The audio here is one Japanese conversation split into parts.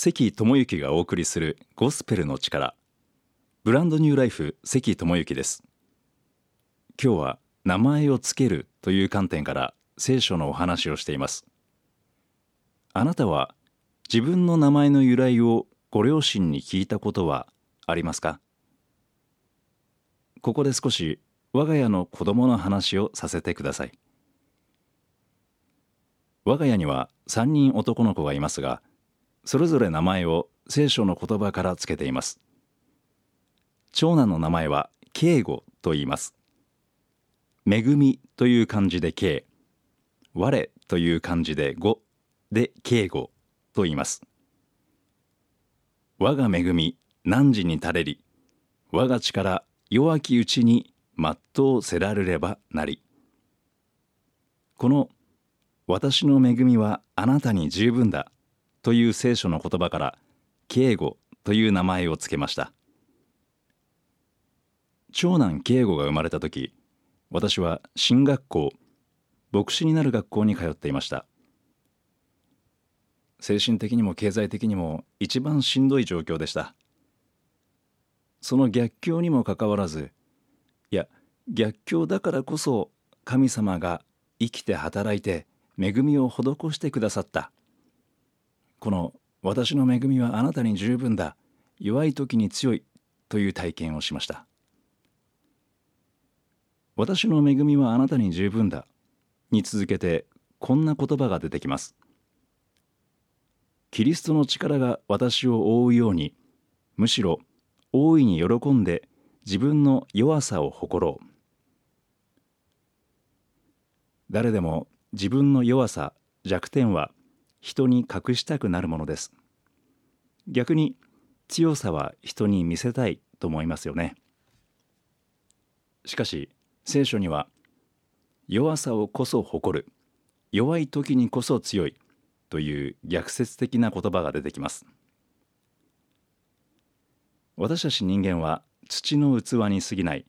関智之がお送りするゴスペルの力。ブランドニューライフ関智之です。今日は名前をつけるという観点から聖書のお話をしています。あなたは自分の名前の由来をご両親に聞いたことはありますか？ここで少し我が家の子供の話をさせてください。我が家には3人男の子がいますがそれぞれ名前を聖書の言葉からつけています。長男の名前は敬語と言います。恵みという漢字で敬。我という漢字で語で敬語と言います。我が恵み汝に垂れり我が力弱きうちに全うせられればなり。この私の恵みはあなたに十分だ。という聖書の言葉から敬語という名前を付けました。長男敬語が生まれた時私は進学校牧師になる学校に通っていました。精神的にも経済的にも一番しんどい状況でした。その逆境にもかかわらずいや逆境だからこそ神様が生きて働いて恵みを施してくださった。この私の恵みはあなたに十分だ。弱い時に強いという体験をしました。私の恵みはあなたに十分だ。に続けてこんな言葉が出てきます。キリストの力が私を覆うようにむしろ大いに喜んで自分の弱さを誇ろう。誰でも自分の弱さ弱点は人に隠したくなるものです。逆に強さは人に見せたいと思いますよね。しかし聖書には弱さをこそ誇る弱い時にこそ強いという逆説的な言葉が出てきます。私たち人間は土の器に過ぎない。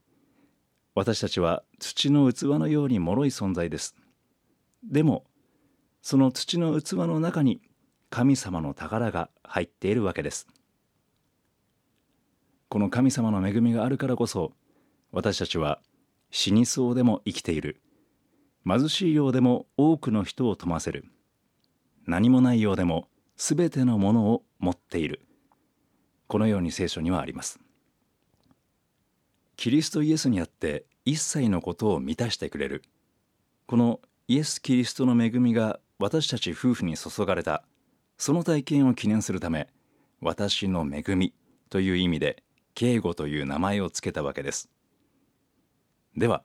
私たちは土の器のように脆い存在です。でもその土の器の中に神様の宝が入っているわけです。この神様の恵みがあるからこそ私たちは死にそうでも生きている。貧しいようでも多くの人を富ませる。何もないようでも全てのものを持っている。このように聖書にはあります。キリストイエスにあって一切のことを満たしてくれる。このイエス・キリストの恵みが私たち夫婦に注がれた。その体験を記念するため私の恵みという意味で敬語という名前を付けたわけです。では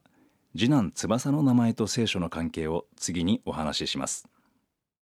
次男翼の名前と聖書の関係を次にお話しします。